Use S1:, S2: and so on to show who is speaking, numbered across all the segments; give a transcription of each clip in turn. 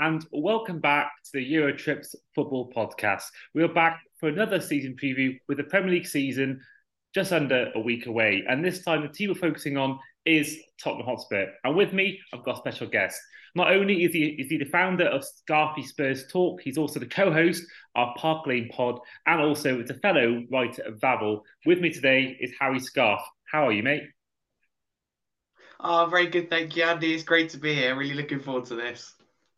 S1: And welcome back to the Eurotrips Football Podcast. We're back for another season preview with the Premier League season just under a week away. And this time, the team we're focusing on is Tottenham Hotspur. And with me, I've got a special guest. Not only is he, is he the founder of Scarfey Spurs Talk, he's also the co host of Park Lane Pod and also the fellow writer of Vavel. With me today is Harry Scarfe. How are you, mate?
S2: Oh, very good. Thank you, Andy. It's great to be here. Really looking forward to this.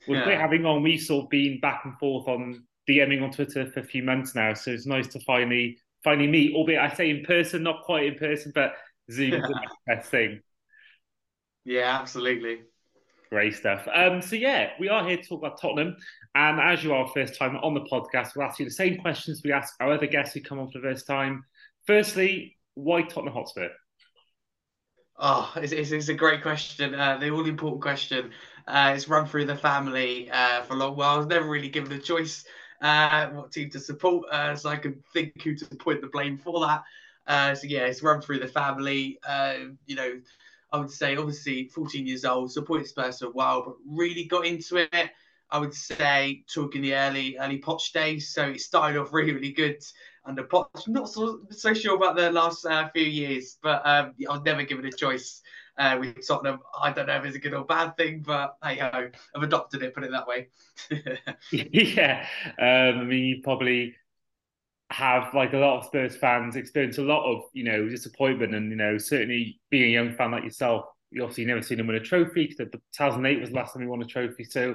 S1: Well, yeah. great having on. We've sort of been back and forth on DMing on Twitter for a few months now, so it's nice to finally finally meet. Albeit I say in person, not quite in person, but Zoom is the best thing.
S2: Yeah, absolutely.
S1: Great stuff. Um, so yeah, we are here to talk about Tottenham, and as you are first time on the podcast, we'll ask you the same questions we ask our other guests who come on for the first time. Firstly, why Tottenham Hotspur?
S2: Oh, it's, it's, it's a great question. Uh, the all important question. Uh, it's run through the family uh, for a long while. I was never really given a choice uh, what team to support, uh, so I can think who to point the blame for that. Uh, so yeah, it's run through the family. you know, I would say obviously 14 years old, supported Spurs for a while, but really got into it. I would say talking the early early Poch days. So it started off really really good under Poch. Not so, so sure about the last uh, few years, but um, I was never given a choice uh, with Tottenham. I don't know if it's a good or bad thing, but hey ho, I've adopted it. Put it that way.
S1: yeah, um, I mean, you probably have like a lot of Spurs fans experience a lot of you know disappointment, and you know certainly being a young fan like yourself, you obviously never seen him win a trophy. Because 2008 was the last time he won a trophy, so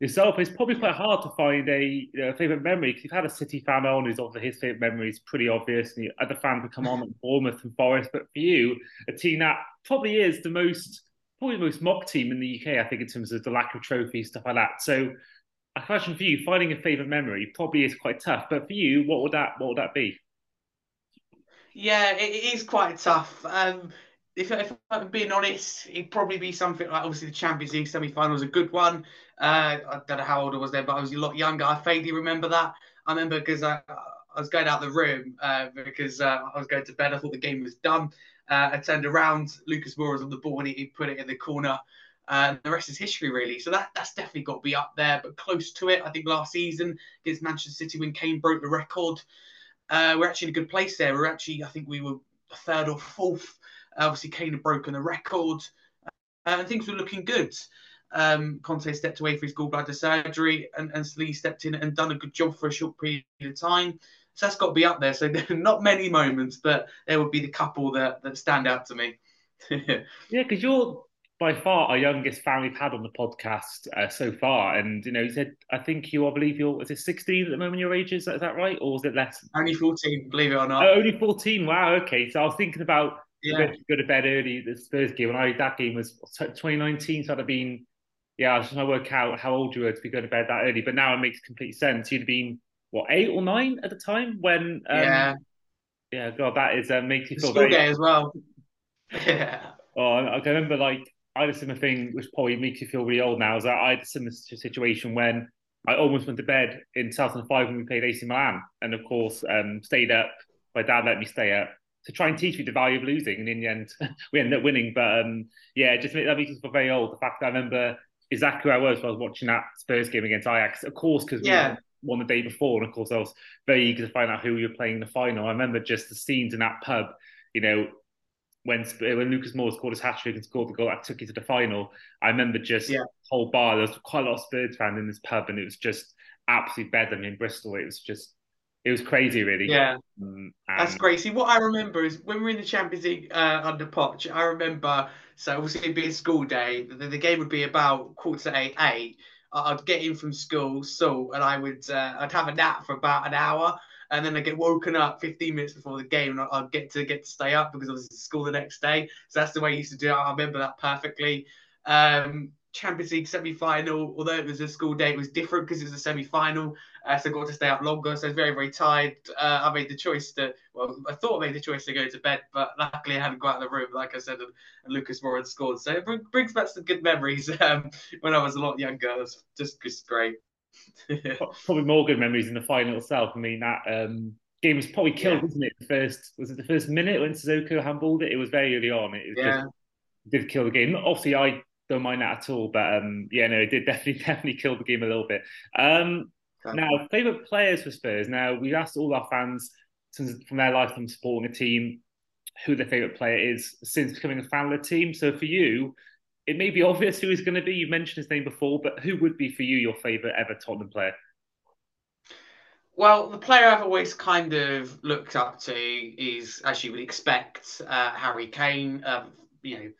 S1: yourself, it's probably quite hard to find a you know, favourite memory because you've had a City fan on who's obviously his favourite memory is pretty obvious, and other fans would come on at Bournemouth and Forest. But for you, a team that probably is the most, probably the most mock team in the UK, I think, in terms of the lack of trophies, stuff like that. So, a question for you: finding a favourite memory probably is quite tough. But for you, what would that what would that be?
S2: Yeah, it is quite tough. Um, if, if I'm being honest, it'd probably be something like obviously the Champions League semi final was a good one. Uh, I don't know how old I was there, but I was a lot younger. I vaguely remember that. I remember because I, I was going out the room uh, because uh, I was going to bed. I thought the game was done. Uh, I turned around. Lucas Moura was on the ball and he, he put it in the corner. Uh, the rest is history, really. So that that's definitely got to be up there, but close to it. I think last season against Manchester City when Kane broke the record, uh, we're actually in a good place there. We're actually, I think we were third or fourth Obviously, Kane had broken the record, uh, and things were looking good. Um, Conte stepped away for his gallbladder surgery, and, and Slee stepped in and done a good job for a short period of time. So that's got to be up there. So not many moments, but there would be the couple that, that stand out to me.
S1: yeah, because you're by far our youngest fan we've had on the podcast uh, so far. And, you know, you said, I think you, I believe you're, is it 16 at the moment, your age? Is that, is that right? Or is it less?
S2: Only 14, believe it or not.
S1: Oh, only 14. Wow. Okay. So I was thinking about yeah. go to bed early. The Spurs game, and I that game was 2019, so I'd have been, yeah, I was trying to work out how old you were to be going to bed that early. But now it makes complete sense. You'd have been what eight or nine at the time when, um,
S2: yeah,
S1: yeah, God, that is uh, makes you feel
S2: school very... day as well. yeah.
S1: Oh, I, I remember like I had a similar thing, which probably makes you feel really old now. Is that I had a similar situation when I almost went to bed in 2005 when we played AC Milan, and of course um, stayed up. My dad let me stay up to try and teach me the value of losing. And in the end, we ended up winning. But um, yeah, just that makes us feel very old. The fact that I remember exactly where I was when I was watching that Spurs game against Ajax, of course, because yeah. we won the day before. And of course, I was very eager to find out who we were playing in the final. I remember just the scenes in that pub, you know, when when Lucas Moura scored his hat trick and scored the goal that took you to the final. I remember just yeah. whole bar. There was quite a lot of Spurs fans in this pub, and it was just absolutely than in Bristol. It was just it was crazy, really.
S2: Yeah, um, that's crazy. What I remember is when we were in the Champions League uh, under Poch. I remember so obviously it'd be a school day. The, the game would be about quarter to eight. Eight. I'd get in from school, so and I would uh, I'd have a nap for about an hour, and then I get woken up 15 minutes before the game, and I'd get to get to stay up because I was at school the next day. So that's the way I used to do it. I remember that perfectly. Um, Champions League semi-final, although it was a school day, it was different because it was a semi-final. Uh, so I got to stay up longer. So I was very, very tired. Uh, I made the choice to, well, I thought I made the choice to go to bed, but luckily I hadn't got out of the room, like I said, and, and Lucas Moura scored. So it brings back some good memories um, when I was a lot younger. It was just, just great.
S1: probably more good memories in the final itself. I mean, that um, game was probably killed, yeah. wasn't it? The first, was it the first minute when Sissoko handballed it? It was very early on. It, yeah. just, did kill the game. Obviously, I don't mind that at all. But um, yeah, no, it did definitely definitely kill the game a little bit. Um, okay. Now, favorite players for Spurs. Now we asked all our fans since from their lifetime supporting a team who their favorite player is since becoming a fan of the team. So for you, it may be obvious who he's going to be. You mentioned his name before, but who would be for you your favorite ever Tottenham player?
S2: Well, the player I've always kind of looked up to is, as you would expect, uh, Harry Kane. Um, you know,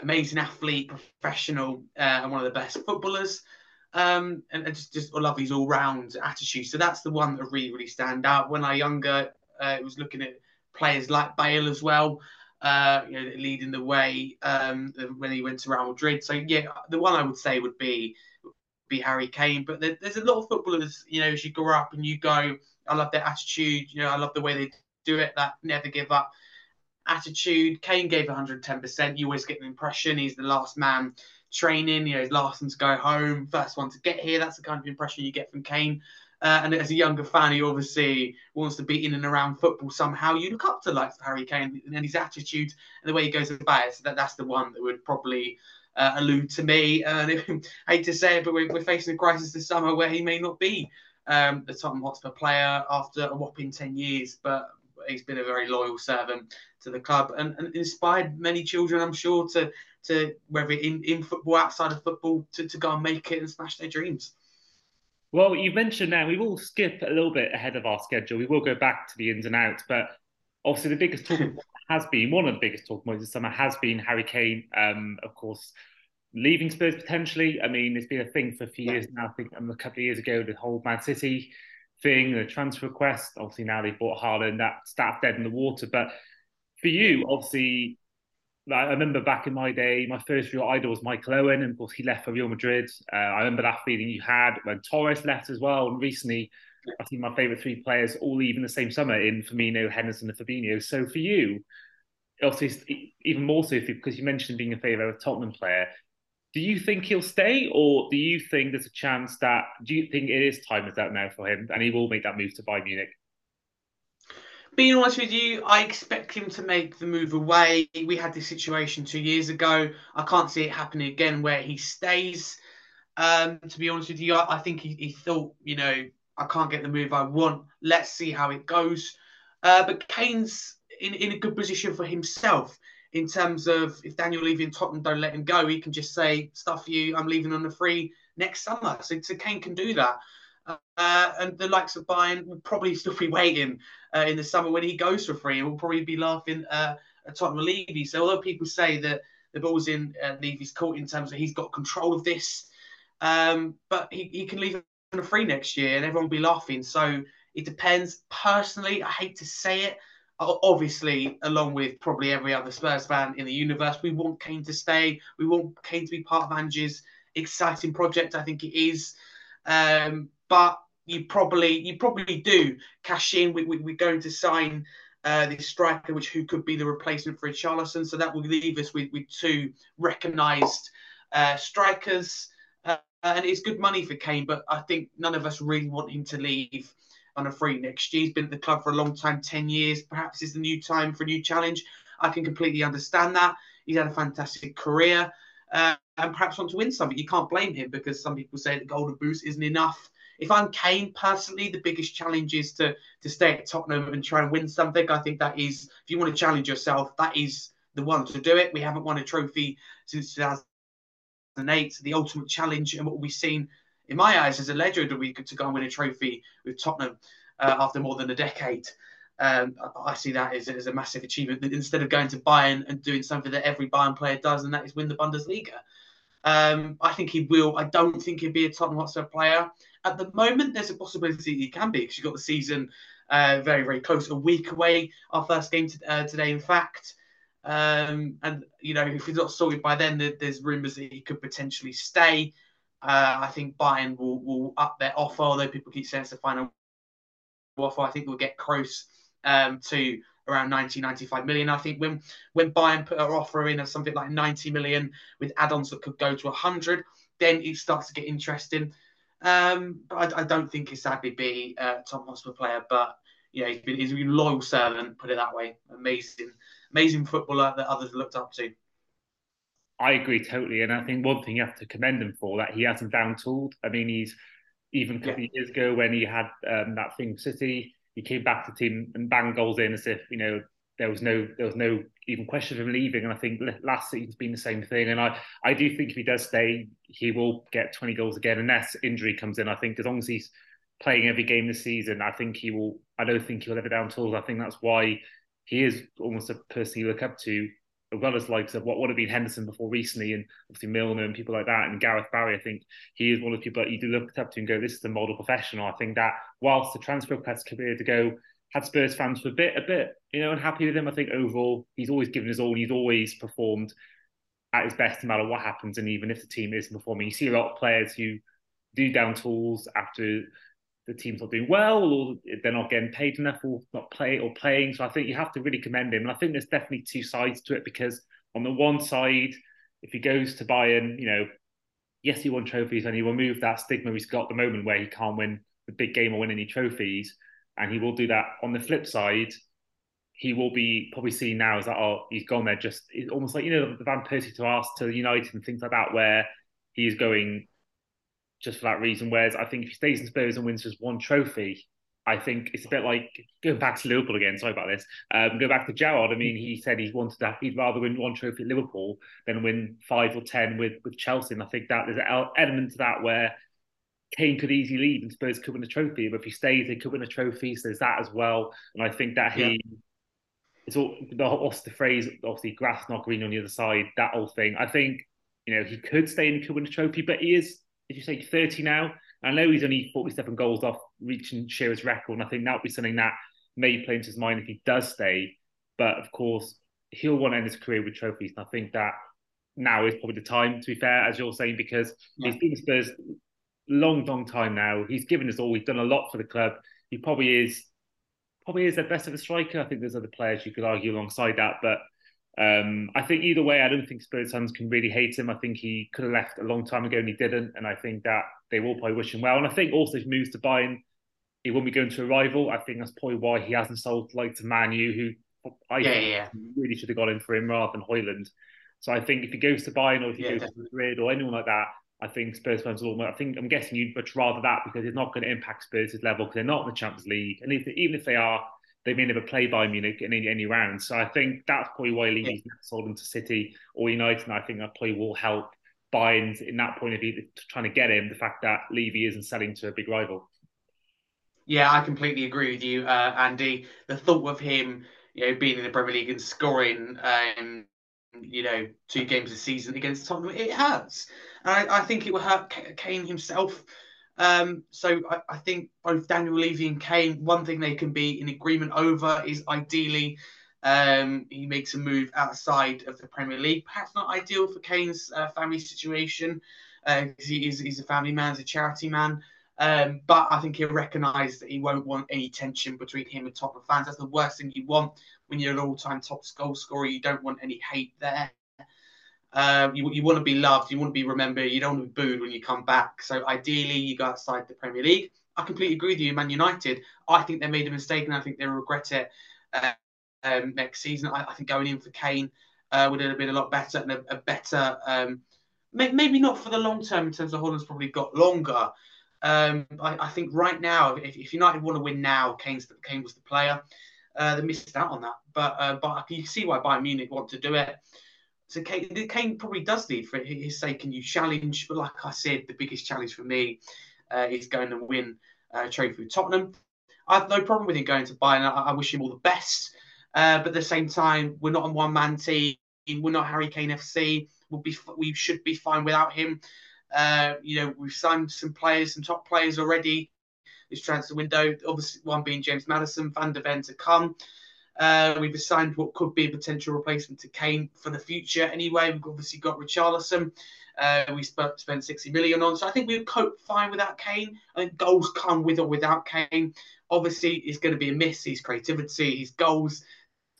S2: amazing athlete, professional, uh, and one of the best footballers. Um, and, and just, just I love his all-round attitude. So that's the one that really, really stand out. When I younger, uh, was looking at players like Bale as well. Uh, you know, leading the way um, when he went to Real Madrid. So yeah, the one I would say would be be Harry Kane. But there, there's a lot of footballers, you know, as you grow up and you go, I love their attitude. You know, I love the way they do it. That never give up attitude. Kane gave 110%. You always get the impression he's the last man training. You know, he's last one to go home, first one to get here. That's the kind of impression you get from Kane. Uh, and as a younger fan, he obviously wants to be in and around football somehow. You look up to like Harry Kane and his attitude and the way he goes about it. So that, that's the one that would probably uh, allude to me. And I hate to say it, but we're, we're, facing a crisis this summer where he may not be um, the Tottenham Hotspur player after a whopping 10 years. But he's been a very loyal servant to the club and, and inspired many children, I'm sure, to to whether in, in football, outside of football, to, to go and make it and smash their dreams.
S1: Well, you mentioned now we will skip a little bit ahead of our schedule. We will go back to the ins and outs, but obviously the biggest talking has been one of the biggest talking points this summer has been Harry Kane. Um, of course, leaving Spurs potentially. I mean, it's been a thing for a few years now. I think um, a couple of years ago, the whole Man City thing, the transfer request. Obviously, now they bought Haaland. That staff dead in the water. But for you, obviously, I remember back in my day, my first real idol was Michael Owen, and of course he left for Real Madrid. Uh, I remember that feeling you had when Torres left as well. And recently, I think my favourite three players all leave in the same summer in Firmino, Henderson, and Fabinho. So for you, obviously even more so because you mentioned being a favourite Tottenham player. Do you think he'll stay, or do you think there's a chance that? Do you think it is time is out now for him, and he will make that move to Bayern Munich?
S2: being honest with you, I expect him to make the move away. We had this situation two years ago. I can't see it happening again where he stays. Um, to be honest with you, I, I think he, he, thought, you know, I can't get the move I want. Let's see how it goes. Uh, but Kane's in, in a good position for himself in terms of if Daniel and Tottenham don't let him go, he can just say, stuff you, I'm leaving on the free next summer. So, so Kane can do that. Uh, and the likes of Bayern will probably still be waiting uh, in the summer when he goes for free, and will probably be laughing uh, at Tottenham Levy. So although people say that the ball's in uh, Levy's court in terms of he's got control of this, um, but he, he can leave on a free next year, and everyone will be laughing. So it depends. Personally, I hate to say it. Obviously, along with probably every other Spurs fan in the universe, we want Kane to stay. We want Kane to be part of Ange's exciting project. I think it is. Um, but you probably you probably do cash in. We, we, we're going to sign uh, the striker, which who could be the replacement for Richarlison. So that will leave us with, with two recognised uh, strikers. Uh, and it's good money for Kane, but I think none of us really want him to leave on a free next year. He's been at the club for a long time, 10 years. Perhaps it's the new time for a new challenge. I can completely understand that. He's had a fantastic career uh, and perhaps want to win something. You can't blame him because some people say the Golden Boots isn't enough if I'm Kane personally, the biggest challenge is to to stay at Tottenham and try and win something. I think that is, if you want to challenge yourself, that is the one to do it. We haven't won a trophy since 2008. The ultimate challenge and what we've seen, in my eyes, as a legend, we could to go and win a trophy with Tottenham uh, after more than a decade. Um, I see that as, as a massive achievement instead of going to Bayern and doing something that every Bayern player does, and that is win the Bundesliga. Um, I think he will. I don't think he'll be a Tottenham Hotspur player. At the moment, there's a possibility he can be because you've got the season uh, very, very close, a week away. Our first game to, uh, today, in fact. Um, and, you know, if he's not sorted by then, there's rumours that he could potentially stay. Uh, I think Bayern will, will up their offer, although people keep saying it's the final offer. I think we'll get close um, to around 90, 95 million. I think when when Bayern put our offer in of something like 90 million with add-ons that could go to 100, then it starts to get interesting. Um, but I, I, don't think he's sadly be a Tom Hotspur player, but know, he's been he's a loyal servant, put it that way. Amazing, amazing footballer that others looked up to.
S1: I agree totally, and I think one thing you have to commend him for that he hasn't down tooled. I mean, he's even a couple yeah. of years ago when he had um, that thing City, he came back to the team and banged goals in as if you know there was no there was no even question of him leaving. And I think last season's been the same thing. And I I do think if he does stay, he will get 20 goals again unless injury comes in. I think as long as he's playing every game this season, I think he will. I don't think he'll ever down tools. I think that's why he is almost a person you look up to as well as like what would have been Henderson before recently, and obviously Milner and people like that, and Gareth Barry. I think he is one of the people that you do look up to and go, "This is a model professional." I think that whilst the transfer request career to go had Spurs fans for a bit, a bit, you know, unhappy with him. I think overall he's always given his all. He's always performed at his best, no matter what happens, and even if the team isn't performing, you see a lot of players who do down tools after the team's not doing well or they're not getting paid enough or not play or playing. So I think you have to really commend him. And I think there's definitely two sides to it because on the one side, if he goes to Bayern, you know, yes, he won trophies and he will move that stigma he's got at the moment where he can't win the big game or win any trophies. And he will do that. On the flip side, he will be probably seen now as that, oh, he's gone there just it's almost like, you know, the Van Persie to us to United and things like that, where he's going just for that reason. Whereas I think if he stays in Spurs and wins just one trophy, I think it's a bit like going back to Liverpool again. Sorry about this. Um, go back to Gerrard. I mean, he said he wanted to. He'd rather win one trophy at Liverpool than win five or ten with with Chelsea. And I think that there's an element to that where Kane could easily leave and Spurs could win a trophy. But if he stays, they could win a trophy. So there's that as well. And I think that he. Yeah. It's all the what's the phrase? Obviously, grass not green on the other side. That whole thing. I think you know he could stay and could win a trophy, but he is did you say 30 now? I know he's only 47 goals off reaching Shearer's record, and I think that would be something that may play into his mind if he does stay. But of course, he'll want to end his career with trophies, and I think that now is probably the time. To be fair, as you're saying, because yeah. he's been Spurs long, long time now. He's given us all. He's done a lot for the club. He probably is, probably is the best of a striker. I think there's other players you could argue alongside that, but um, I think either way, I don't think Spurs fans can really hate him. I think he could have left a long time ago and he didn't. And I think that they will probably wish him well. And I think also if he moves to Bayern, he won't be going to a rival. I think that's probably why he hasn't sold like to Man U, who I yeah, yeah. really should have got in for him rather than Højlund. So I think if he goes to Bayern or if he yeah, goes definitely. to Madrid or anyone like that, I think Spurs fans will. I think I'm guessing you'd much rather that because it's not going to impact Spurs' level because they're not in the Champions League, and if, even if they are, they may never play Bayern Munich in any, any round. So I think that's probably why Levy's yeah. sold them to City or United. And I think that probably will help Bayern in that point of view, trying to get him. The fact that Levy isn't selling to a big rival.
S2: Yeah, I completely agree with you, uh, Andy. The thought of him, you know, being in the Premier League and scoring, um, you know, two games a season against Tottenham, it hurts. And I, I think it will hurt Kane himself um, so I, I, think both Daniel Levy and Kane, one thing they can be in agreement over is ideally um, he makes a move outside of the Premier League. Perhaps not ideal for Kane's uh, family situation because uh, he is he's a family man, he's a charity man. Um, but I think he'll recognise that he won't want any tension between him and Tottenham fans. That's the worst thing you want when you're an all-time top goal scorer. You don't want any hate there. Uh, you, you want to be loved, you want to be remembered, you don't want to be booed when you come back. So ideally, you go outside the Premier League. I completely agree with you, Man United. I think they made a mistake, and I think they'll regret it uh, um, next season. I, I, think going in for Kane uh, would have been a lot better and a, a better, um, may, maybe not for the long term in terms of Højlund's probably got longer. Um, I, I, think right now, if, if, United want to win now, Kane's Kane was the player. Uh, they missed out on that, but uh, but you see why Bayern Munich want to do it. So Kane, Kane probably does need for his sake. Can you challenge? But like I said, the biggest challenge for me uh, is going to win uh, trophy with Tottenham. I have no problem with him going to Bayern. I, I wish him all the best. Uh, but at the same time, we're not a one man team. We're not Harry Kane FC. We'll be we should be fine without him. Uh, you know, we've signed some players, some top players already. This transfer window, obviously one being James Maddison, Van der Ven to come. Uh, we've assigned what could be a potential replacement to Kane for the future. Anyway, we've obviously got Richarlison. Uh, we sp- spent 60 million on, so I think we would cope fine without Kane. I think goals come with or without Kane. Obviously, it's going to be a miss. His creativity, his goals,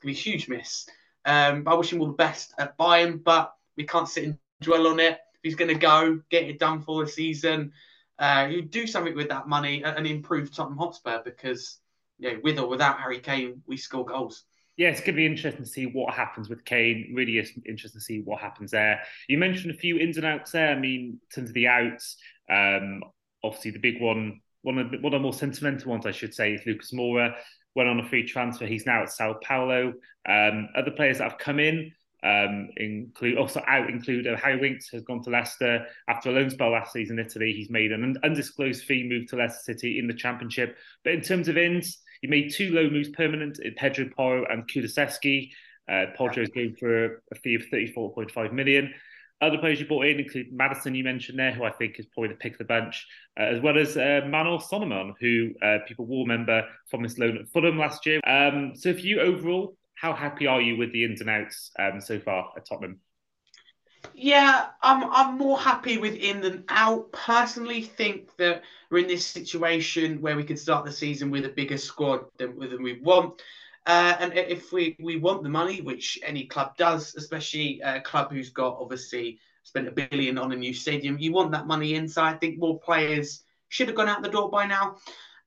S2: going to be a huge miss. Um, I wish him all the best at Bayern, but we can't sit and dwell on it. If he's going to go, get it done for the season. Uh, you do something with that money and improve Tottenham Hotspur because you know, with or without Harry Kane, we score goals.
S1: yeah, it's going to be interesting to see what happens with Kane. Really interesting to see what happens there. You mentioned a few ins and outs there. I mean, in terms of the outs, um, obviously the big one, one of the, one of the more sentimental ones, I should say, is Lucas Moura. Went on a free transfer. He's now at Sao Paulo. Um, other players that have come in um, include also out include uh, Harry Winks has gone to Leicester after a loan spell last season in Italy. He's made an undisclosed fee move to Leicester City in the Championship. But in terms of ins, he made two loan moves permanent: in Pedro Porro and Kulusevski. Uh, Pedro's going for a fee of 34.5 million. Other players you brought in include Maddison, you mentioned there, who I think is probably the pick of the bunch, uh, as well as uh, Manor Solomon, who uh, people will remember from his loan at Fulham last year. Um, so, for you overall, how happy are you with the ins and outs um, so far at Tottenham?
S2: Yeah, I'm I'm more happy with in than out. Personally, think that we're in this situation where we could start the season with a bigger squad than, than we want. Uh, and if we, we want the money, which any club does, especially a club who's got obviously spent a billion on a new stadium, you want that money in. So I think more players should have gone out the door by now.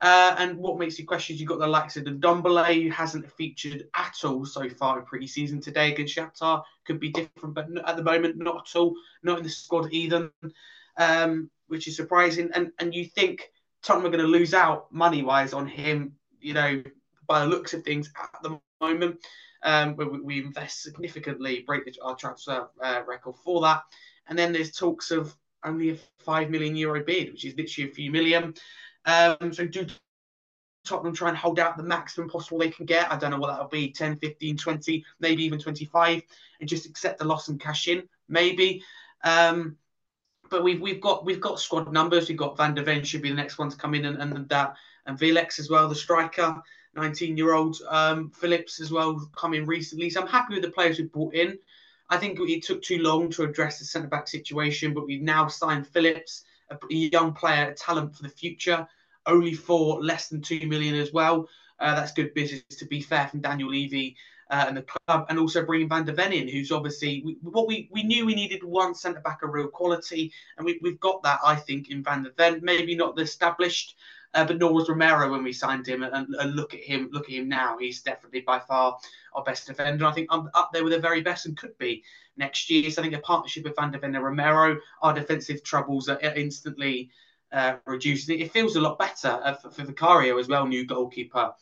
S2: Uh, and what makes you question is you've got the likes of Ndombele, who hasn't featured at all so far in pre-season today against Shakhtar. Could be different, but at the moment, not at all. Not in the squad either, um, which is surprising. And and you think Tottenham are going to lose out money-wise on him, you know, by the looks of things at the moment. Um, we, we invest significantly, break the, our transfer uh, record for that. And then there's talks of only a 5 million euro bid, which is literally a few million. Um, so do Tottenham try and hold out the maximum possible they can get? I don't know what that'll be 10, 15, 20, maybe even 25, and just accept the loss and cash in, maybe. Um, but we've we've got we've got squad numbers. We've got Van der Ven should be the next one to come in, and, and that and Veliz as well, the striker. 19 year old um, Phillips as well coming recently. So I'm happy with the players we've brought in. I think it took too long to address the centre back situation, but we've now signed Phillips, a young player, a talent for the future, only for less than two million as well. Uh, that's good business, to be fair, from Daniel Levy uh, and the club, and also bringing Van der Ven in, who's obviously we, what we, we knew we needed one centre back of real quality, and we, we've got that, I think, in Van der Ven. Maybe not the established uh, but nor was Romero when we signed him. And, and, look at him, look at him now. He's definitely by far our best defender. I think I'm up there with the very best and could be next year. So I think a partnership with Van der Ven and Romero, our defensive troubles are instantly uh, reduced. It feels a lot better uh, for, for Vicario as well, new goalkeeper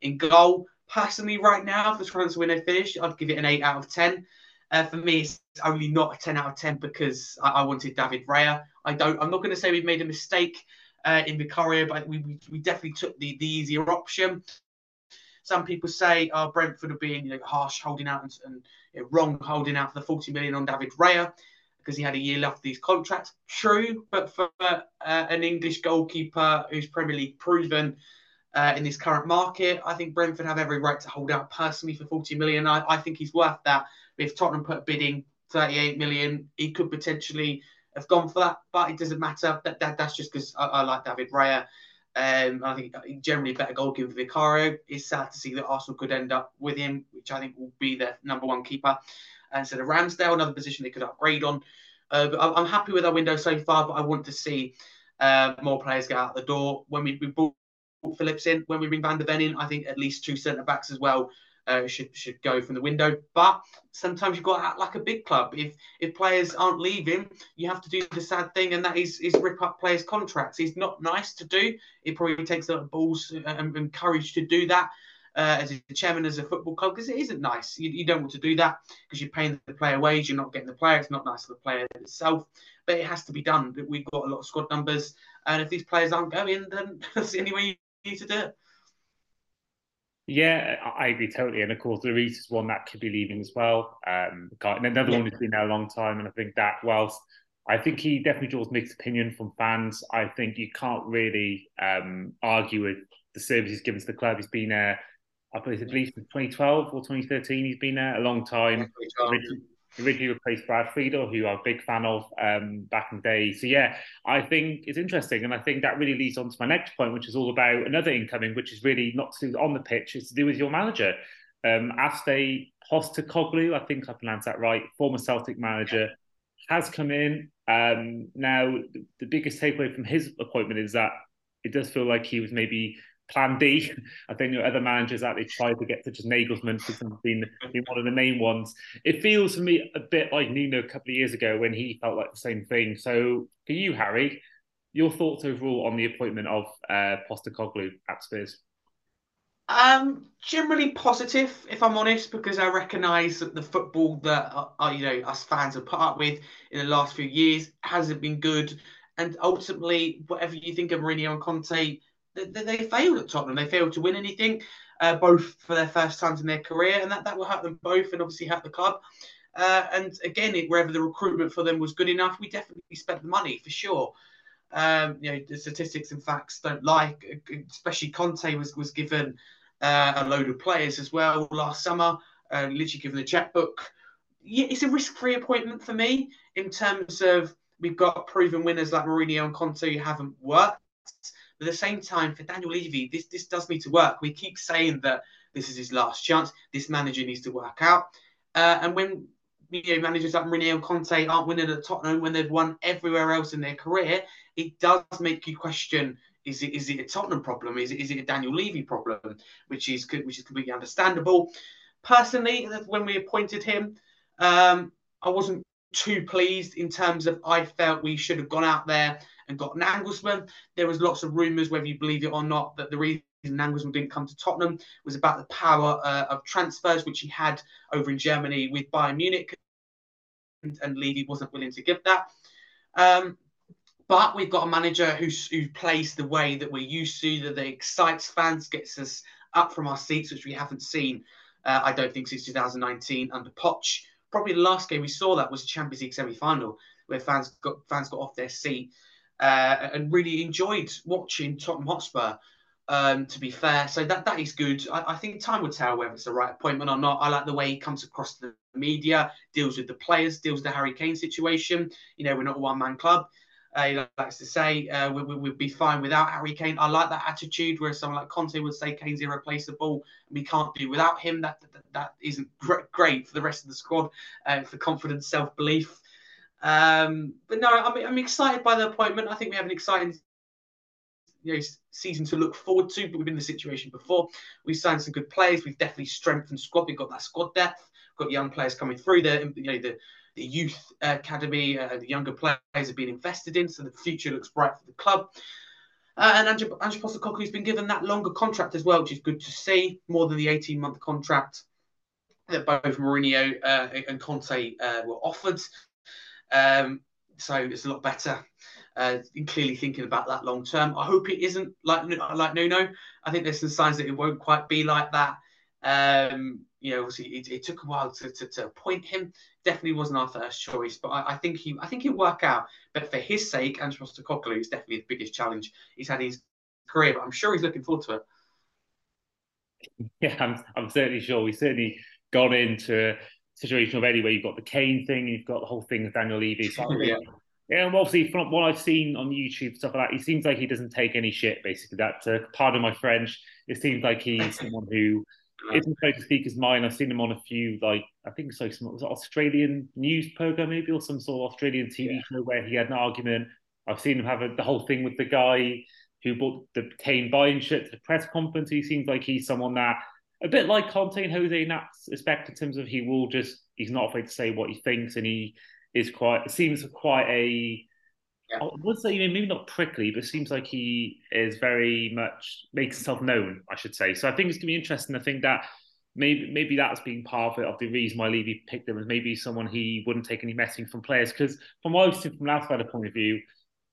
S2: in goal. Personally, right now, for transfer window finished, I'd give it an eight out of ten. Uh, for me, it's only not a 10 out of 10 because I, I wanted David Raya. I don't. I'm not going to say we've made a mistake uh, in Vicario, but we, we, we definitely took the, the easier option. Some people say uh, Brentford are being you know, harsh holding out and, and you know, wrong holding out for the 40 million on David Raya because he had a year left of these contracts. True, but for uh, an English goalkeeper who's Premier League proven uh, in this current market, I think Brentford have every right to hold out personally for 40 million. I, I think he's worth that. If Tottenham put a bidding 38 million, he could potentially have gone for that, but it doesn't matter. That, that that's just because I, I, like David Raya. Um, I think generally better goalkeeper for Vicario. It's sad to see that Arsenal could end up with him, which I think will be their number one keeper instead of Ramsdale, another position they could upgrade on. Uh, but I'm happy with our window so far, but I want to see uh, more players get out the door. When we, we brought Phillips in, when we bring Van der Ven in, I think at least two centre backs as well uh, should should go from the window. But sometimes you've got to act like a big club. If if players aren't leaving, you have to do the sad thing, and that is is rip up players' contracts. It's not nice to do. It probably takes a lot of balls and, and courage to do that. Uh, as a chairman as a football club because it isn't nice. You, you don't want to do that because you're paying the player wage, you're not getting the player. It's not nice for the player itself, but it has to be done. We've got a lot of squad numbers, and if these players aren't going, then that's the only way you need to do it.
S1: Yeah, I agree totally. And of course, the Reese is one that could be leaving as well. Um, another yeah. one who's been there a long time. And I think that, whilst I think he definitely draws mixed opinion from fans, I think you can't really um, argue with the service he's given to the club. He's been there, I believe, at least 2012 or 2013. He's been there a long time. Yeah, originally replaced Brad Friedel, who I'm a big fan of um, back in the day. So yeah, I think it's interesting, and I think that really leads on to my next point, which is all about another incoming, which is really not to do on the pitch, it's to do with your manager. Um, Ange Postecoglou, I think I pronounced that right, former Celtic manager, has come in. Um, now, the biggest takeaway from his appointment is that it does feel like he was maybe Plan D. I think there are other managers that they tried to get, such as Nagelsmann, for been, been one of the main ones. It feels for me a bit like Nuno a couple of years ago when he felt like the same thing. So, for you, Harry, your thoughts overall on the appointment of uh, Postecoglou at Spurs?
S2: Um, generally positive, if I'm honest, because I recognise that the football that uh, uh, you know us fans have put up with in the last few years hasn't been good, and ultimately, whatever you think of Mourinho and Conte, they, they failed at Tottenham. They failed to win anything, uh, both for their first times in their career, and that, that will hurt them both, and obviously hurt the club. Uh, and again, it, wherever the recruitment for them was good enough, we definitely spent the money for sure. Um, you know, the statistics and facts don't lie. Especially Conte was was given uh, a load of players as well last summer, uh, literally given the checkbook. Yeah, it's a risk-free appointment for me in terms of we've got proven winners like Mourinho and Conte who haven't worked. But at the same time, for Daniel Levy, this this does need to work. We keep saying that this is his last chance. This manager needs to work out. Uh, and when you know, managers like Mourinho and Conte aren't winning at Tottenham when they've won everywhere else in their career, it does make you question: is it is it a Tottenham problem? Is it is it a Daniel Levy problem? Which is which is completely understandable. Personally, when we appointed him, um, I wasn't too pleased in terms of I felt we should have gone out there and got Nagelsmann. There was lots of rumours, whether you believe it or not, that the reason Nagelsmann didn't come to Tottenham was about the power uh, of transfers, which he had over in Germany with Bayern Munich, and, and Levy wasn't willing to give that. Um, but we've got a manager who's, who plays the way that we're used to, that, that excites fans, gets us up from our seats, which we haven't seen, uh, I don't think, since 2019 under Poch. Probably the last game we saw that was Champions League semi-final, where fans got fans got off their seat uh, and really enjoyed watching Tottenham Hotspur. Um, to be fair, so that that is good. I, I, think time will tell whether it's the right appointment or not. I like the way he comes across the media, deals with the players, deals with the Harry Kane situation. You know, we're not a one-man club. Uh, he likes to say uh, we, we, would be fine without Harry Kane. I like that attitude where someone like Conte would say Kane's irreplaceable. And we can't do without him. That that, that isn't great for the rest of the squad uh, for confidence, self belief. Um, but no, I'm, I'm excited by the appointment. I think we have an exciting you know, season to look forward to. But we've been in the situation before. We've signed some good players. We've definitely strengthened squad. We've got that squad depth. Got young players coming through. The you know the the youth academy, uh, the younger players have been invested in, so the future looks bright for the club. Uh, and Ange, Ange has been given that longer contract as well, which is good to see, more than the 18-month contract that both Mourinho uh, and Conte uh, were offered. Um, so it's a lot better. Uh, clearly thinking about that long term. I hope it isn't like like Nuno. I think there's some signs that it won't quite be like that. Um, you know, obviously it, it took a while to, to, to, appoint him. Definitely wasn't our first choice, but I, I think he I think he'll work out. But for his sake, Ange Postecoglou is definitely the biggest challenge he's had in his career. But I'm sure he's looking forward to it.
S1: Yeah, I'm, I'm certainly sure. We certainly gone into a situation already where you've got the Kane thing, you've got the whole thing with Daniel Levy. So yeah. Yeah, and obviously from what I've seen on YouTube stuff like that, he seems like he doesn't take any shit. Basically, that uh, pardon my French, it seems like he's someone who isn't so to speak as mine. I've seen him on a few, like I think so, some was Australian news program maybe, or some sort of Australian TV yeah. show where he had an argument. I've seen him have a, the whole thing with the guy who bought the Kane buying shit to the press conference. He seems like he's someone that, a bit like Conte and Jose in that respect in terms of he will just, he's not afraid to say what he thinks, and he is quite, seems quite a yeah. I would say maybe not prickly, but seems like he is very much makes himself known. I should say. So I think it's gonna be interesting. I think that maybe maybe that's been part of it of the reason why Levy picked him as maybe someone he wouldn't take any messing from players because from what I've seen from an outsider point of view,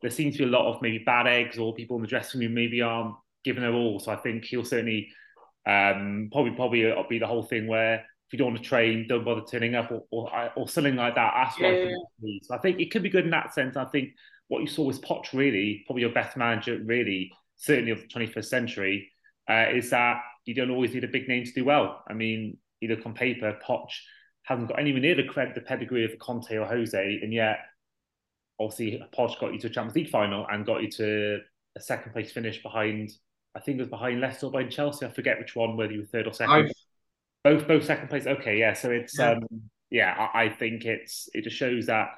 S1: there seems to be a lot of maybe bad eggs or people in the dressing room maybe aren't giving their all. So I think he'll certainly um, probably probably it'll be the whole thing where if you don't want to train, don't bother turning up or or, or something like that. That's yeah, yeah. So I think it could be good in that sense. I think what you saw with Poch, really, probably your best manager, really, certainly of the 21st century, uh, is that you don't always need a big name to do well. I mean, you look on paper, Poch hasn't got anywhere near the, the pedigree of Conte or Jose, and yet, obviously, Poch got you to a Champions League final and got you to a second place finish behind, I think it was behind Leicester or behind Chelsea. I forget which one, whether you were third or second. Both, both second place. Okay, yeah. So it's, yeah, um, yeah I, I think it's it just shows that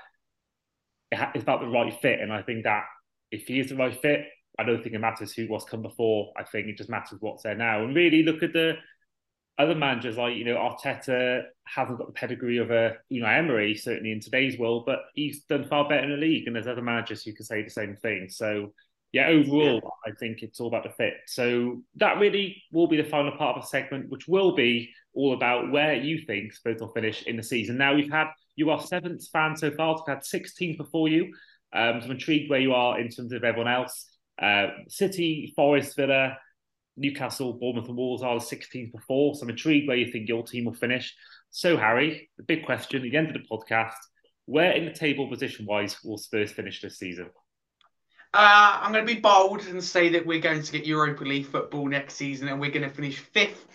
S1: it's about the right fit. And I think that if he is the right fit, I don't think it matters who was come before. I think it just matters what's there now. And really look at the other managers like you know Arteta hasn't got the pedigree of a you know Emery certainly in today's world, but he's done far better in the league, and there's other managers who can say the same thing. So yeah, overall, yeah. I think it's all about the fit. So that really will be the final part of the segment, which will be all about where you think Spurs will finish in the season. Now we've had you are seventh fan so far. We've had 16 before you. Um, so I'm intrigued where you are in terms of everyone else. Uh, City, Forest, Villa, Newcastle, Bournemouth, and Wolves are the 16th before. So I'm intrigued where you think your team will finish. So, Harry, the big question at the end of the podcast where in the table position wise will Spurs finish this season?
S2: Uh, I'm going to be bold and say that we're going to get Europa League football next season and we're going to finish fifth.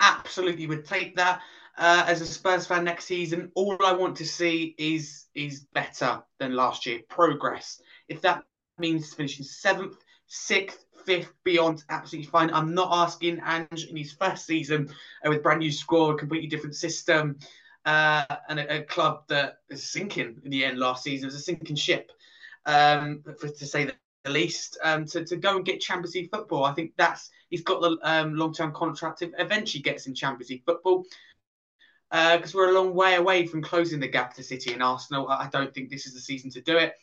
S2: Absolutely would take that. Uh, as a Spurs fan next season, all I want to see is is better than last year, progress. If that means finishing seventh, sixth, fifth, beyond, absolutely fine. I'm not asking Ange in his first season uh, with brand new squad, completely different system, uh, and a, a, club that is sinking in the end last season. It was a sinking ship, um, for, to say the least. Um, to, to go and get Champions League football, I think that's he's got the um, long term contract. If eventually gets in Champions League football because uh, we're a long way away from closing the gap to City and Arsenal. I don't think this is the season to do it.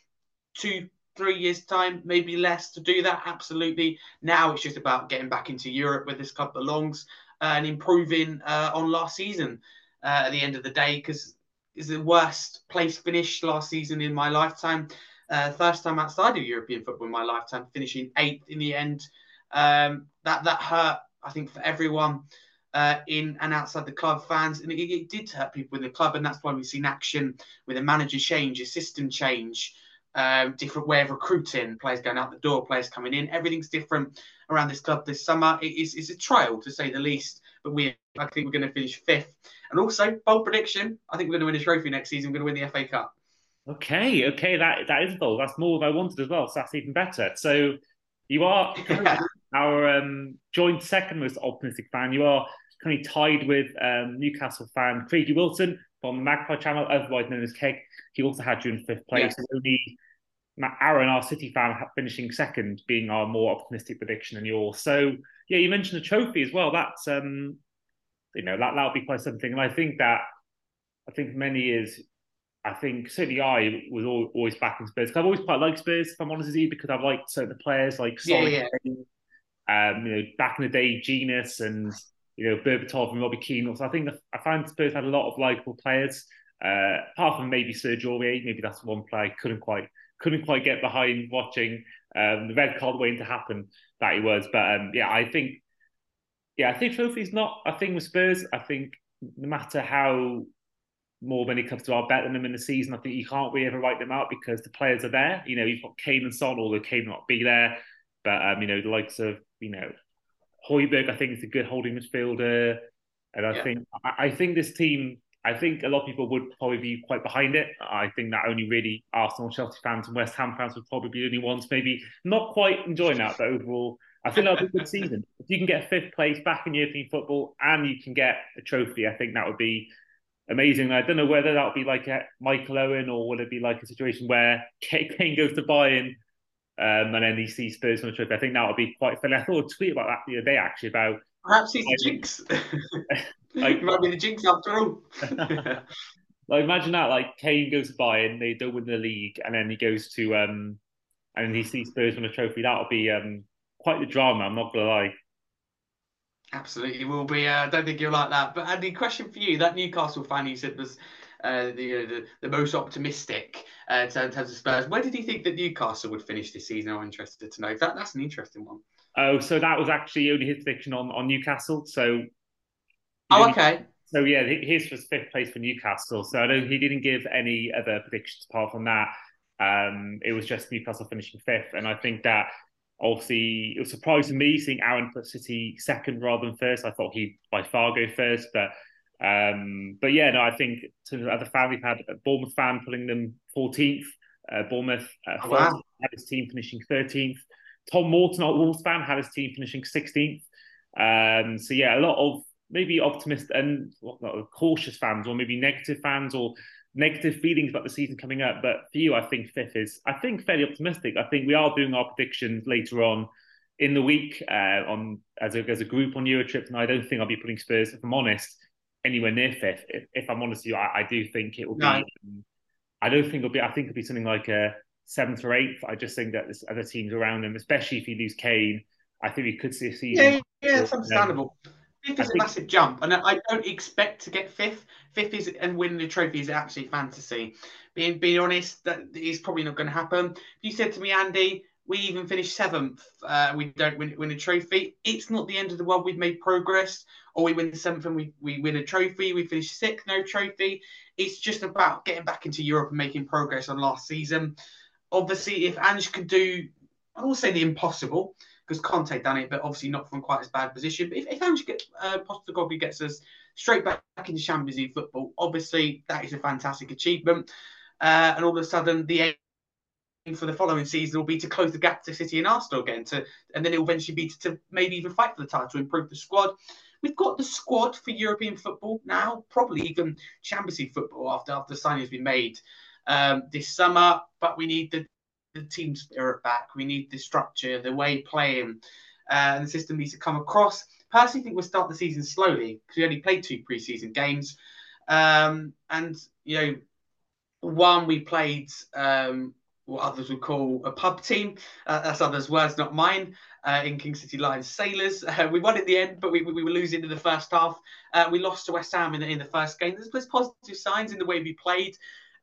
S2: Two, three years' time, maybe less to do that. Absolutely. Now it's just about getting back into Europe where this club belongs uh, and improving uh, on last season uh, at the end of the day because it's the worst place finish last season in my lifetime. Uh, first time outside of European football in my lifetime, finishing eighth in the end. Um, that that hurt, I think, for everyone uh, in and outside the club fans, and it, it, did hurt people in the club, and that's why we've seen action with a manager change, a system change, um, different way of recruiting, players going out the door, players coming in. Everything's different around this club this summer. It is it's a trial to say the least, but we I think we're going to finish fifth, and also bold prediction. I think we're going to win a trophy next season. We're going to win the FA Cup.
S1: Okay, okay, that that is bold. That's more than I wanted as well. So that's even better. So you are our um, joint second most optimistic fan. You are kind of tied with um, Newcastle fan Craigie Wilson from the Magpie Channel, otherwise known as Keg. He also had you in fifth place. Yes. Only Matt Aaron, our City fan, finishing second, being our more optimistic prediction than yours. So yeah, you mentioned the trophy as well. That's um, you know that that'll be quite something, and I think that I think many years. I think certainly I was always backing Spurs. I've always quite liked Spurs, if I'm honest with you, because I've liked certain players like
S2: yeah, yeah.
S1: Um, you know, back in the day, Jenas and you know, Berbatov and Robbie Keane. So I think the, I find Spurs had a lot of likable players. Uh, apart from maybe Serge Aurier, maybe that's one player I couldn't quite couldn't quite get behind watching um, the red card waiting to happen that he was. But um, yeah, I think yeah, I think trophy's not a thing with Spurs. I think no matter how more when many clubs are better than them in the season, I think you can't really ever write them out because the players are there. You know, you've got Kane and Son, although Kane not be there, but um, you know the likes of you know Højbjerg, I think, is a good holding midfielder, and I yeah. think I, I, think this team. I think a lot of people would probably be quite behind it. I think that only really Arsenal, Chelsea fans, and West Ham fans would probably be the only ones maybe not quite enjoying that. But overall, I think that'll be a good season. If you can get fifth place back in European football and you can get a trophy, I think that would be amazing. I don't know whether that would be like a Michael Owen or would it be like a situation where Kane goes to Bayern um, and then he sees Spurs on the trip. I think that would be quite fun. I thought a tweet about that the other day actually about
S2: perhaps he's the jinx. like, might be the jinx after all.
S1: like imagine that, like Kane goes to Bayern, they don't win the league, and then he goes to um, and he sees Spurs win a trophy. That would be um quite the drama. I'm not gonna lie.
S2: Absolutely will be. Uh, I don't think you'll like that. But Andy, question for you: that Newcastle fan you said was uh, the, uh, the, the most optimistic uh, in terms of Spurs. Where did you think that Newcastle would finish this season? I'm interested to know. That that's an interesting one.
S1: Oh, so that was actually only his prediction on on Newcastle. So.
S2: Oh, okay.
S1: So yeah, his was fifth place for Newcastle. So I don't, he didn't give any other predictions apart from that. Um, it was just Newcastle finishing fifth, and I think that obviously it was surprising me seeing Aaron put City second rather than first. I thought he'd by far go first, but um, but yeah, no, I think to the other fan, we've had a Bournemouth fan pulling them 14th. Uh, Bournemouth uh, oh, wow. had his team finishing 13th. Tom Morton, our Wolves fan, had his team finishing 16th. Um, so yeah, a lot of maybe optimist and well, cautious fans, or maybe negative fans, or negative feelings about the season coming up. But for you, I think fifth is, I think, fairly optimistic. I think we are doing our predictions later on in the week uh, on as a, as a group on Eurotrip, and I don't think I'll be putting Spurs, if I'm honest, anywhere near fifth. If, if I'm honest with you, I, I do think it will be. Um, I don't think it'll be. I think it'll be something like a seventh or eighth. I just think that there's other teams around them, especially if you lose Kane. I think we could see a season.
S2: Yeah, yeah, it's understandable. Um, fifth is a massive jump, and I don't expect to get fifth. Fifth is and winning the trophy is absolute fantasy. Being being honest, that is probably not going to happen. If you said to me, Andy, we even finished seventh, uh, we don't win, win a trophy. It's not the end of the world. We've made progress, or we win the seventh and we, we win a trophy. We finish sixth, no trophy. It's just about getting back into Europe and making progress on last season. Obviously, if Ange could do, I will say the impossible, because Conte done it, but obviously not from quite as bad position. But if, if Ange get, uh, Postecoglou gets us straight back into Champions League football, obviously that is a fantastic achievement. Uh, and all of a sudden, the for the following season will be to close the gap to City and Arsenal again, to and then it will eventually be to, to maybe even fight for the title improve the squad. We've got the squad for European football now, probably even Champions League football after after signing has been made um, this summer. But we need the, the team spirit back. We need the structure, the way playing, uh, and the system needs to come across. Personally, think we'll start the season slowly because we only played two preseason games, um, and you know, one we played um, what others would call a pub team. Uh, that's others' words, not mine. Uh, in King City Lions Sailors, uh, we won at the end, but we, we were losing in the first half. Uh, we lost to West Ham in the, in the first game. There's, there's positive signs in the way we played,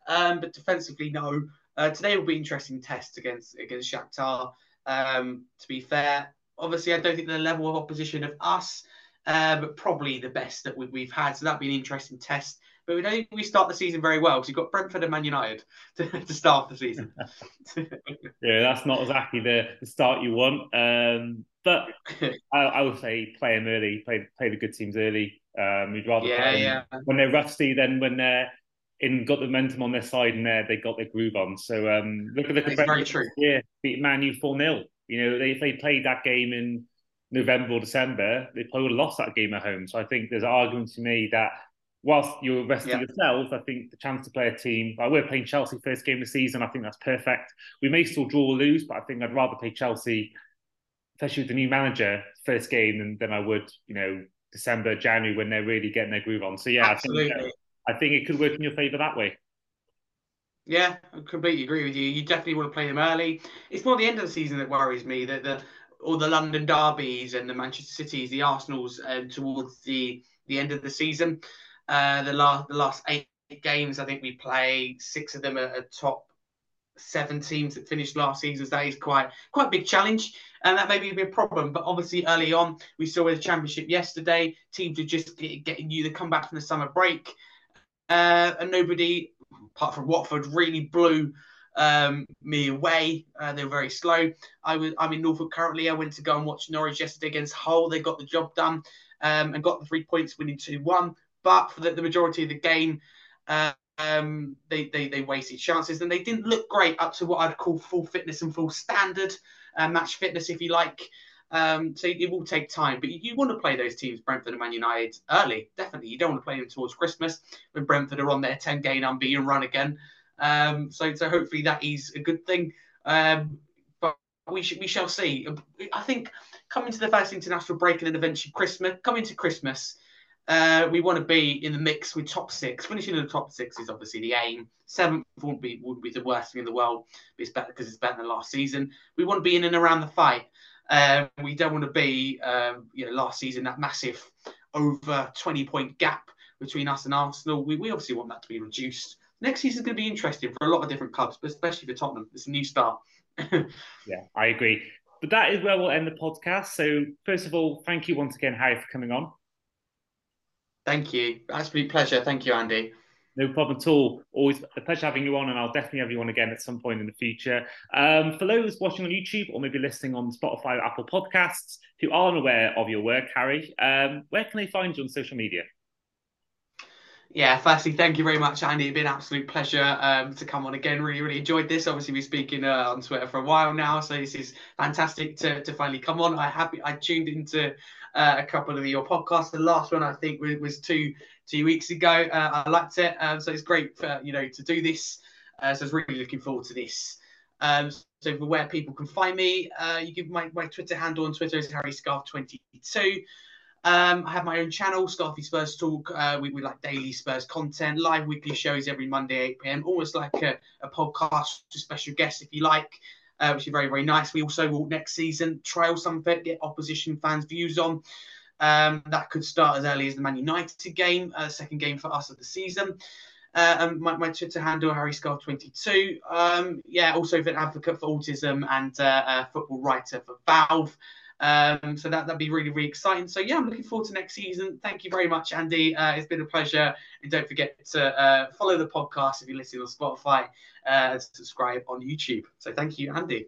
S2: um, but defensively, no. Uh, today will be interesting test against against Shakhtar. Um, to be fair, obviously, I don't think the level of opposition of us, uh, but probably the best that we, have had. So that'll be an interesting test but we don't think we start the season very well because you've got Brentford and Man United to, to start the season.
S1: yeah, that's not exactly the, the start you want. Um, but I, I, would say play them early, play play the good teams early. Um, we'd rather
S2: yeah, play yeah.
S1: when they're rusty than when they're in got the momentum on their side and they they got their groove on. So um, look at the
S2: very true.
S1: Yeah, beat Man U four 0 You know, they, if they played that game in November or December, they probably would have lost that game at home. So I think there's an argument to me that whilst you're resting yeah. yourself, I think the chance to play a team. Like we're playing Chelsea first game of the season. I think that's perfect. We may still draw or lose, but I think I'd rather play Chelsea, especially with the new manager, first game than, than I would, you know, December, January when they're really getting their groove on. So yeah,
S2: Absolutely.
S1: I think, uh, I think it could work in your favour that way.
S2: Yeah, I completely agree with you. You definitely want to play them early. It's more the end of the season that worries me. That the all the London derbies and the Manchester Cities, the Arsenals, um, towards the the end of the season. Uh, the last the last eight games, I think we played six of them are, top seven teams that finished last season. So that is quite quite a big challenge, and that may be a problem. But obviously, early on, we saw with the championship yesterday, teams are just getting you the come back from the summer break, uh, and nobody, apart from Watford, really blew um, me away. Uh, they were very slow. I was I'm in Norfolk currently. I went to go and watch Norwich yesterday against Hull. They got the job done um, and got the three points, winning two one but for the, the majority of the game, uh, um, they, they, they wasted chances and they didn't look great up to what I'd call full fitness and full standard uh, match fitness, if you like. Um, so it will take time, but you, want to play those teams, Brentford and Man United, early. Definitely, you don't want to play them towards Christmas when Brentford are on their ten game unbeaten run again. Um, so so hopefully that is a good thing. Um, but we should we shall see. I think coming to the first international break and then eventually Christmas, coming to Christmas, uh, we want to be in the mix with top six. Finishing in the top six is obviously the aim. Seventh wouldn't be would be the worst thing in the world, but it's better because it's better than last season. We want to be in and around the fight. Uh, we don't want to be, um, you know, last season that massive over twenty point gap between us and Arsenal. We, we obviously want that to be reduced. Next season is going to be interesting for a lot of different clubs, but especially for Tottenham. It's a new start.
S1: yeah, I agree. But that is where we'll end the podcast. So, first of all, thank you once again, Harry, for coming on.
S2: Thank you. Absolute pleasure. Thank you, Andy.
S1: No problem at all. Always a pleasure having you on, and I'll definitely have you on again at some point in the future. Um, for those watching on YouTube or maybe listening on Spotify or Apple Podcasts who aren't aware of your work, Harry, um, where can they find you on social media?
S2: Yeah, firstly, thank you very much, Andy. It's been an absolute pleasure um, to come on again. Really, really enjoyed this. Obviously, we've been speaking uh, on Twitter for a while now, so this is fantastic to, to finally come on. I happy I tuned into uh, a couple of your podcasts. The last one I think was two two weeks ago. Uh, I liked it, um, so it's great for you know to do this. Uh, so I was really looking forward to this. Um, so for where people can find me, uh, you give my, my Twitter handle on Twitter is Harry Scarf 22 um, I have my own channel, Scarfey Spurs Talk. Uh, we, we like daily Spurs content, live weekly shows every Monday, 8 p.m. Almost like a, a podcast with special guests if you like, uh, which is very, very nice. We also will next season trial something, get opposition fans' views on. Um, that could start as early as the Man United game, uh, second game for us of the season. Uh, and my, my Twitter handle, Harry Scar22. Um, yeah, also an advocate for autism and uh, a football writer for VAVEL. Um, so that that'd be really really exciting. So yeah, I'm looking forward to next season. Thank you very much, Andy. Uh, it's been a pleasure, and don't forget to uh, follow the podcast if you're listening on Spotify, uh, subscribe on YouTube. So thank you, Andy.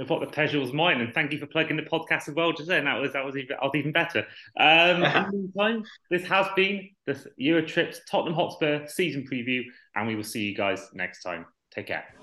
S1: I thought the pleasure was mine, and thank you for plugging the podcast as well. Just then, that was that was even, was even better. Um, in the meantime, this has been the Euro Trips Tottenham Hotspur season preview, and we will see you guys next time. Take care.